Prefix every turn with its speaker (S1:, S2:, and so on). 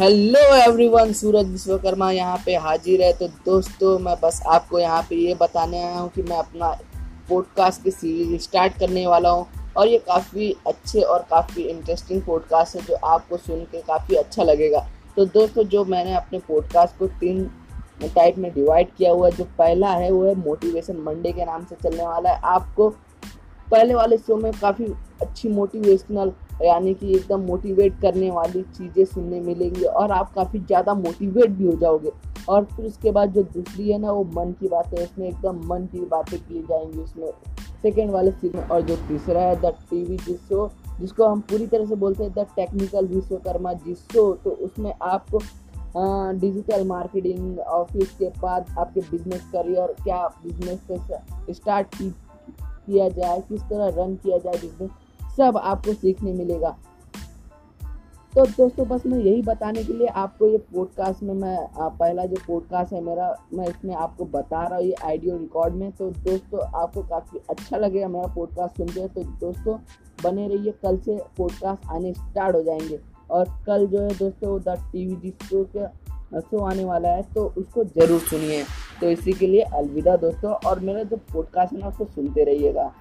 S1: Hello everyone सूरज विश्वकर्मा यहाँ पे हाजिर है। तो दोस्तों, मैं बस आपको यहाँ पे ये बताने आया हूँ कि मैं अपना पॉडकास्ट की सीरीज़ स्टार्ट करने वाला हूँ और ये काफ़ी अच्छे और काफ़ी इंटरेस्टिंग पॉडकास्ट है जो आपको सुन के काफ़ी अच्छा लगेगा। तो दोस्तों, जो मैंने अपने पॉडकास्ट को तीन टाइप में डिवाइड किया हुआ है, जो पहला है वो है मोटिवेशन मंडे के नाम से चलने वाला है। आपको पहले वाले शो में काफ़ी अच्छी मोटिवेशनल यानी कि एकदम मोटिवेट करने वाली चीज़ें सुनने मिलेंगी और आप काफ़ी ज़्यादा मोटिवेट भी हो जाओगे। और फिर उसके बाद जो दूसरी है ना, वो मन की बातें, उसमें एकदम मन की बातें की जाएँगी उसमें। सेकेंड वाले सीन और जो तीसरा है द टीवी जिस शो जिसको हम पूरी तरह से बोलते हैं द टेक्निकल विश्वकर्मा जिस तो उसमें आपको डिजिटल मार्केटिंग ऑफ़िस के बाद आपके बिज़नेस करियर क्या बिज़नेस स्टार्ट किया जाए, किस तरह रन किया जाए बिज़नेस सब आपको सीखने मिलेगा। तो दोस्तों, बस मैं यही बताने के लिए आपको ये पॉडकास्ट में मैं पहला जो पॉडकास्ट है मेरा, मैं इसमें आपको बता रहा हूँ ये आइडियो रिकॉर्ड में। तो दोस्तों, आपको काफ़ी अच्छा लगेगा मेरा पॉडकास्ट सुनते हैं तो दोस्तों, बने रहिए, कल से पॉडकास्ट आने स्टार्ट हो जाएँगे। और कल जो है दोस्तों द टी वी शो के शो आने वाला है तो उसको ज़रूर सुनिए। तो इसी के लिए अलविदा दोस्तों, और मेरा जो पॉडकास्ट है ना, उसको सुनते रहिएगा।